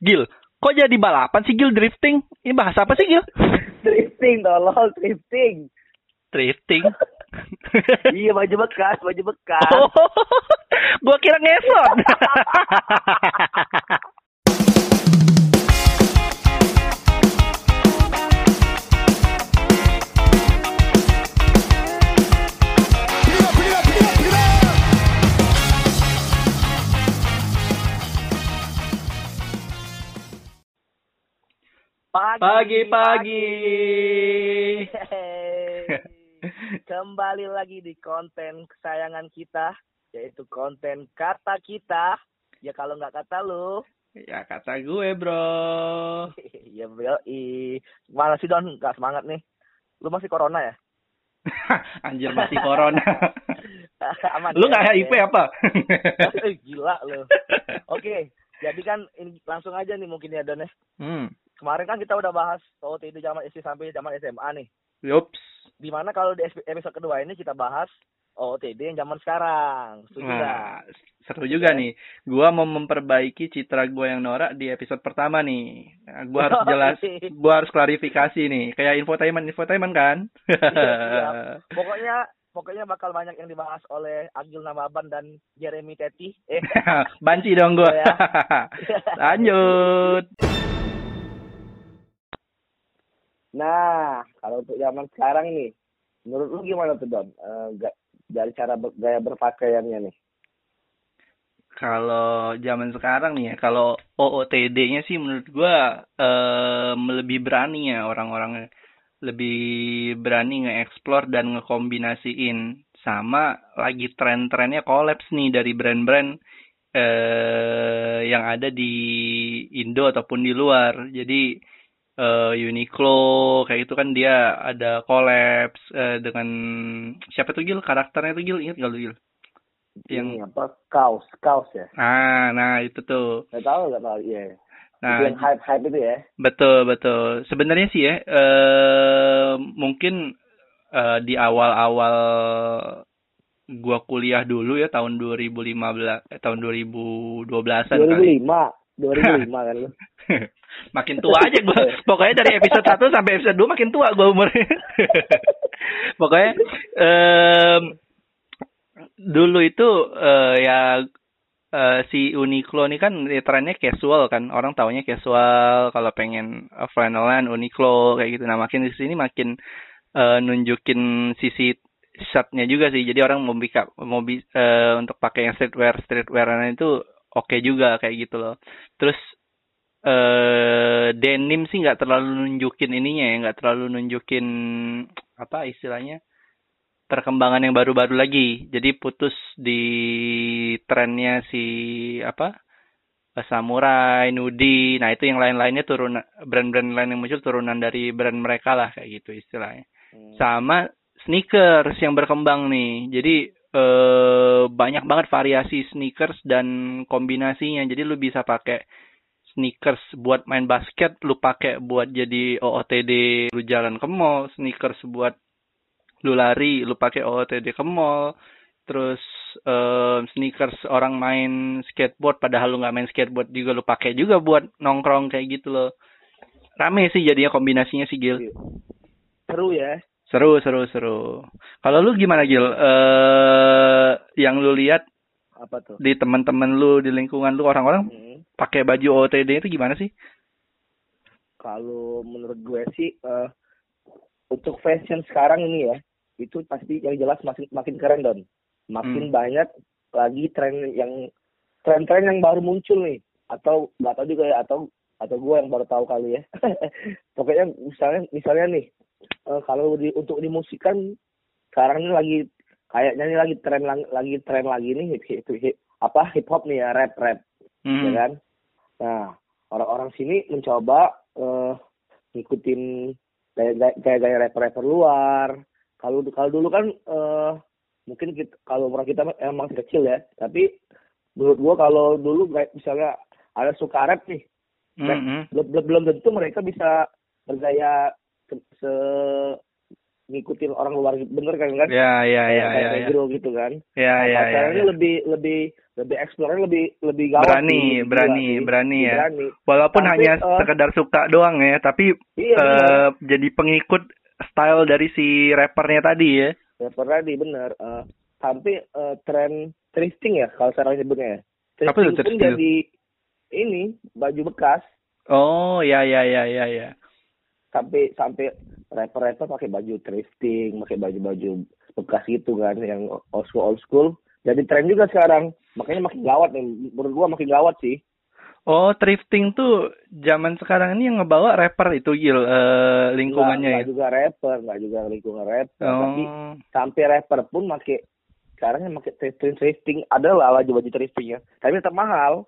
Gil, kok jadi balapan sih Gil drifting? Ini bahasa apa sih Gil? drifting tolol drifting Drifting. iya baju bekas baju bekas oh, gua kira ngesot. Pagi-pagi. Kembali lagi di konten kesayangan kita yaitu konten kata kita ya kalau nggak kata lu ya kata gue bro. ya bro i mana sih don nggak semangat nih lu masih corona ya Anjir masih corona. aman Lu ya? nggak HIV apa? Gila lu oke jadi kan ini langsung aja nih mungkin ya don ya hmm. Kemarin kan kita udah bahas OOTD zaman SD sampai zaman SMA nih Yups. di mana kalau di episode kedua ini kita bahas OOTD yang zaman sekarang setuju? Nah, seru juga nih. Gua mau memperbaiki citra gua yang norak di episode pertama nih. Nah, gua harus jelas, gua harus klarifikasi nih. Kayak infotainment, infotainment kan? Iya, siap. pokoknya pokoknya bakal banyak yang dibahas oleh Agil Namaban dan Jeremy Teti eh Banci dong gua. Ya. Lanjut. Nah kalau untuk zaman sekarang nih menurut lu gimana tuh Don Eh, ga- dari cara ber- gaya berpakaiannya nih Kalau zaman sekarang nih ya, kalau OOTD-nya sih menurut gua em, lebih berani ya orang-orang lebih berani nge-explore dan ngekombinasiin sama lagi tren-trennya collapse nih dari brand-brand eh yang ada di Indo ataupun di luar. Jadi eh, Uniqlo kayak itu kan dia ada collapse eh, dengan siapa tuh Gil karakternya tuh Gil ingat gak lu Gil? Yang Ini apa kaos kaos ya Ah, nah itu tuh. nggak tahu nggak tahu iya Nah, itu yang hype hype itu ya betul betul. Sebenarnya sih ya, eh mungkin eh, di awal-awal gua kuliah dulu ya tahun 2015 eh, tahun 2012-an kali. 2005 2005 kan lu makin tua aja gua. Pokoknya dari episode 1 sampai episode 2 makin tua gua umurnya. Pokoknya em dulu itu eh, ya eh, si Uniqlo ini kan ya, trennya casual kan. Orang taunya casual kalau pengen uh, flanelan Uniqlo kayak gitu. Nah, makin di sini makin eh, nunjukin sisi shirtnya juga sih. Jadi orang mau bika, mau bi- eh, untuk pakai yang streetwear streetwearan itu oke juga kayak gitu loh. Terus eh denim sih nggak terlalu nunjukin ininya ya, nggak terlalu nunjukin apa istilahnya perkembangan yang baru-baru lagi. Jadi putus di trennya si apa eh, samurai, nudi. Nah itu yang lain-lainnya turun brand-brand lain yang muncul turunan dari brand mereka lah kayak gitu istilahnya Hmm. sama sneakers yang berkembang nih. Jadi eh banyak banget variasi sneakers dan kombinasinya. Jadi lu bisa pakai sneakers buat main basket, lu pakai buat jadi OOTD lu jalan ke mall, sneakers buat lu lari, lu pakai OOTD ke mall. Terus eh, sneakers orang main skateboard padahal lu nggak main skateboard juga lu pakai juga buat nongkrong kayak gitu loh. Rame sih jadinya kombinasinya sih Gil. seru ya Seru, seru, seru. Kalau lu gimana Gil? Eh, yang lu lihat apa tuh di teman-teman lu di lingkungan lu orang-orang Hmm. pakai baju OOTD itu gimana sih? kalau menurut gue sih eh, untuk fashion sekarang ini ya itu pasti yang jelas makin makin keren don makin Hmm. banyak lagi tren yang tren-tren yang baru muncul nih atau nggak tahu juga ya atau atau gue yang baru tahu kali ya pokoknya misalnya misalnya nih eh, kalau di untuk di musik kan sekarang ini lagi kayaknya ini lagi tren lagi tren lagi nih hip, hip, hip- apa hip hop nih ya rap rap ya Hmm. kan? Nah, orang-orang sini mencoba eh ngikutin gaya- gaya-gaya rapper-rapper luar. Kalau kalau dulu kan eh mungkin kita, kalau orang kita emang kecil ya, tapi menurut gua kalau dulu kayak misalnya ada suka rap nih, Hmm, hmm. belum belum, belum tentu mereka bisa bergaya se, ngikutin orang luar bener kan kan Ya, ya, ya, kayak ya, ya. negro gitu kan Ya, Nah, ya, kalau ya, ya. lebih lebih lebih explore lebih lebih gawat Berani, sih, gila berani, sih. berani ya. berani Walaupun Tapi, hanya eh, sekedar suka doang ya, tapi iya bener eh, jadi pengikut style dari si rappernya tadi ya. ya berani bener Eh, tapi eh, tren thrifting ya kalau sekarang nyebutnya ya Apa itu thrifting pun thrifting? jadi ini baju bekas Oh, ya, ya, ya, ya, ya. Sampai sampai rapper-rapper pakai baju thrifting, pakai baju-baju bekas gitu kan yang old school old school. Jadi tren juga sekarang. Makanya makin gawat nih. Menurut gua makin gawat sih. Oh, thrifting tuh zaman sekarang ini yang ngebawa rapper itu Gil eh, lingkungannya nggak, ya. juga rapper, nggak juga lingkungan rapper, tapi Oh. sampai rapper pun pakai sekarang yang pakai thrifting thrifting ada lah baju baju thrifting ya. Tapi tetap mahal.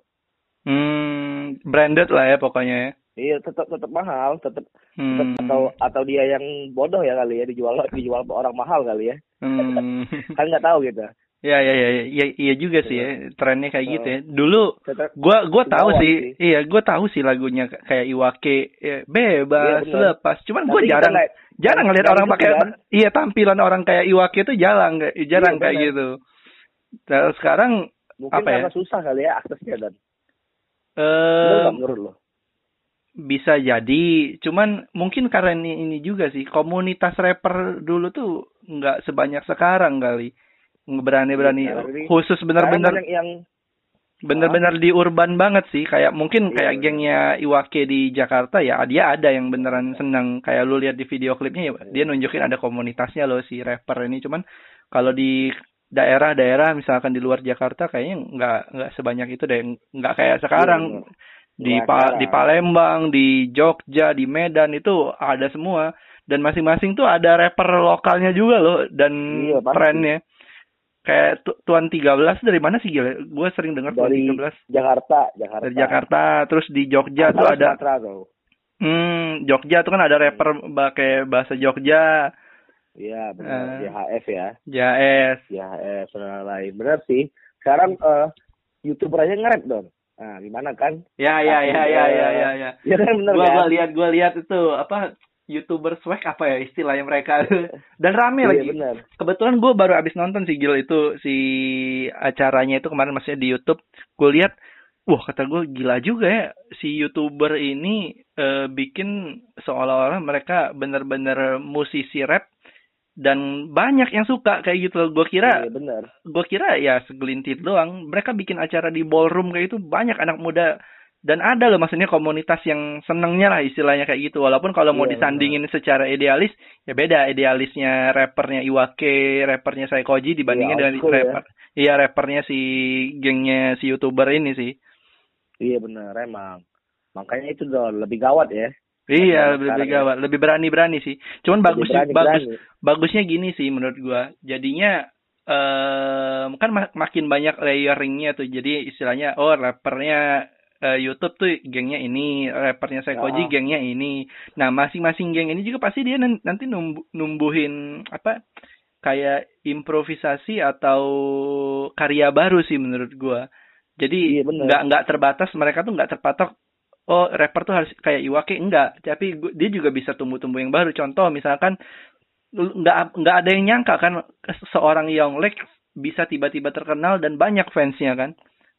Hmm, branded lah ya pokoknya ya. Iya, tetap tetap mahal, tetap tetap Hmm. atau atau dia yang bodoh ya kali ya dijual dijual orang mahal kali ya. Hmm. Kan nggak tahu gitu. Ya ya ya ya iya, iya juga sih ya trennya kayak gitu ya. Dulu gua gua tahu sih, sih. iya gua tahu sih lagunya kayak Iwake ya, bebas Iya, benar. lepas. Cuman gua Tapi kita jarang jarang ngeliat orang gitu pakai kan? iya tampilan orang kayak Iwake itu jarang kayak- jarang Iya, kayak gitu. Nah, sekarang mungkin apa ya? susah kali ya aksesnya dan eh nggak menurut lo? Bisa jadi, cuman mungkin karena ini, ini juga sih komunitas rapper dulu tuh nggak sebanyak sekarang kali. Berani-berani Iya, khusus bener-bener banyak yang bener-bener di urban banget sih kayak mungkin Iya, kayak bener. gengnya Iwake di Jakarta ya dia ada yang beneran senang kayak lu lihat di video klipnya ya dia nunjukin ada komunitasnya loh si rapper ini cuman kalau di daerah-daerah misalkan di luar Jakarta kayaknya nggak nggak sebanyak itu deh nggak kayak sekarang Iya. Di Nggak Pa- di Palembang di Jogja di Medan itu ada semua dan masing-masing tuh ada rapper lokalnya juga loh dan Iya, trennya kayak Tu- Tuan 13 dari mana sih gila? Gue sering dengar Tuan dari 13 Jakarta, Jakarta. dari Jakarta terus di Jogja tuh Antara ada Sumatera tuh. hmm Jogja tuh kan ada rapper pakai bahasa Jogja Iya, benar. Eh. JHF ya. JS JHF dan lain. Benar sih. Sekarang eh YouTuber aja nge-rap dong. Nah, gimana kan? ya ya ya ya ya ya ya Ya kan benar gua kan? gua lihat gua lihat itu apa youtuber swag apa ya istilahnya mereka dan rame Iya, lagi benar. kebetulan gue baru abis nonton si Gil itu si acaranya itu kemarin maksudnya di YouTube gue lihat wah kata gue gila juga ya si youtuber ini eh, bikin seolah-olah mereka bener-bener musisi rap dan banyak yang suka kayak gitu loh gue kira Iya, benar. gue kira ya segelintir doang mereka bikin acara di ballroom kayak itu banyak anak muda dan ada loh maksudnya komunitas yang senengnya lah istilahnya kayak gitu walaupun kalau mau Iya, disandingin secara idealis ya beda idealisnya rappernya Iwake rappernya Saikoji dibandingin Iya, dengan school ya. rapper iya rappernya si gengnya si youtuber ini sih Iya benar emang. Makanya itu dong lebih gawat ya. Iya Sekarang lebih ya. gawat lebih berani berani sih cuman bagus Lebih berani, bagus berani. bagusnya gini sih menurut gua jadinya em kan mak- makin banyak layering-nya tuh jadi istilahnya oh rappernya eh, YouTube tuh gengnya ini rappernya Sekoji Ah. gengnya ini nah masing-masing geng ini juga pasti dia nan- nanti numbu- numbuhin apa kayak improvisasi atau karya baru sih menurut gua jadi Iya, nggak nggak terbatas mereka tuh nggak terpatok oh rapper tuh harus kayak Iwake enggak. Tapi dia juga bisa tumbuh-tumbuh yang baru. Contoh misalkan nggak nggak ada yang nyangka kan seorang Yonglek bisa tiba-tiba terkenal dan banyak fansnya kan?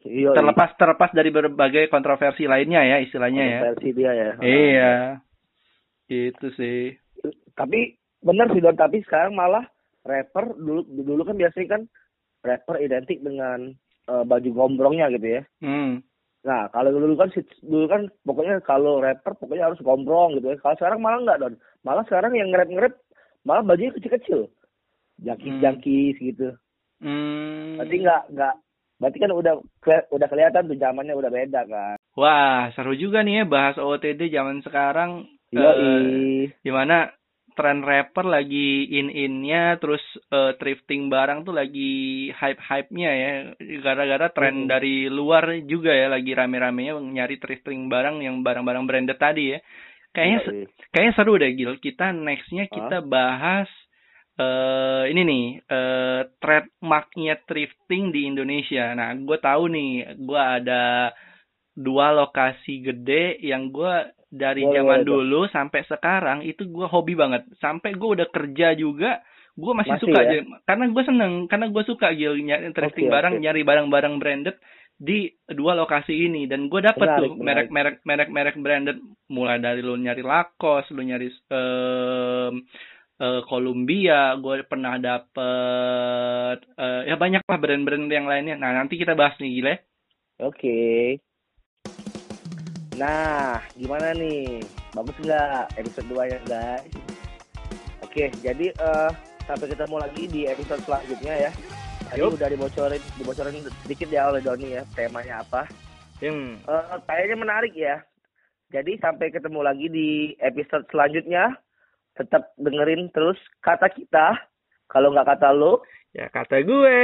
Iya. terlepas terlepas dari berbagai kontroversi lainnya ya istilahnya ya. Versi dia ya. iya. Itu sih. Tapi benar sih Don, tapi sekarang malah rapper dulu dulu kan biasanya kan rapper identik dengan eh, baju gombrongnya gitu ya. hmm Nah, kalau dulu kan dulu kan pokoknya kalau rapper pokoknya harus gombrong gitu ya. Kalau sekarang malah enggak, Don. Malah sekarang yang nge-rap-nge-rap malah bajunya kecil-kecil. Jangkis-jangkis gitu. hmm Berarti enggak enggak berarti kan udah udah kelihatan tuh zamannya udah beda kan. wah seru juga nih ya bahas OOTD zaman sekarang Iya, Eh, di mana tren rapper lagi in-innya terus eh, thrifting barang tuh lagi hype-hype-nya ya. Gara-gara tren Hmm. dari luar juga ya lagi rame-ramenya nyari thrifting barang yang barang-barang branded tadi ya. Kayaknya Iya, kayaknya seru deh Gil. Kita nextnya kita bahas eh ini nih eh trademarknya thrifting di Indonesia. Nah gue tahu nih gue ada dua lokasi gede yang gue dari Boleh, zaman boleh dulu sampai sekarang itu gue hobi banget. Sampai gue udah kerja juga, gue masih, Masih suka ya? aja. Karena gue seneng, karena gue suka Gil nyari thrifting Oke, barang, oke. nyari barang-barang branded di dua lokasi ini dan gue dapet Menarik, tuh merek-merek merek-merek branded mulai dari lu nyari Lacoste, lu nyari eh, Columbia, gue pernah dapet eh, ya banyak lah brand-brand yang lainnya. Nah nanti kita bahas nih gile. Oke. Nah, gimana nih? Bagus nggak episode 2 ya guys? Oke, jadi eh sampai ketemu lagi di episode selanjutnya ya. Tadi Yup. udah dibocorin, dibocorin sedikit ya oleh Doni ya, temanya apa. Hmm. Eh, kayaknya menarik ya. Jadi sampai ketemu lagi di episode selanjutnya. Tetap dengerin terus kata kita. Kalau nggak kata lo, Ya kata gue,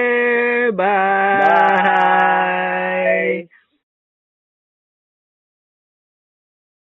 bye. bye.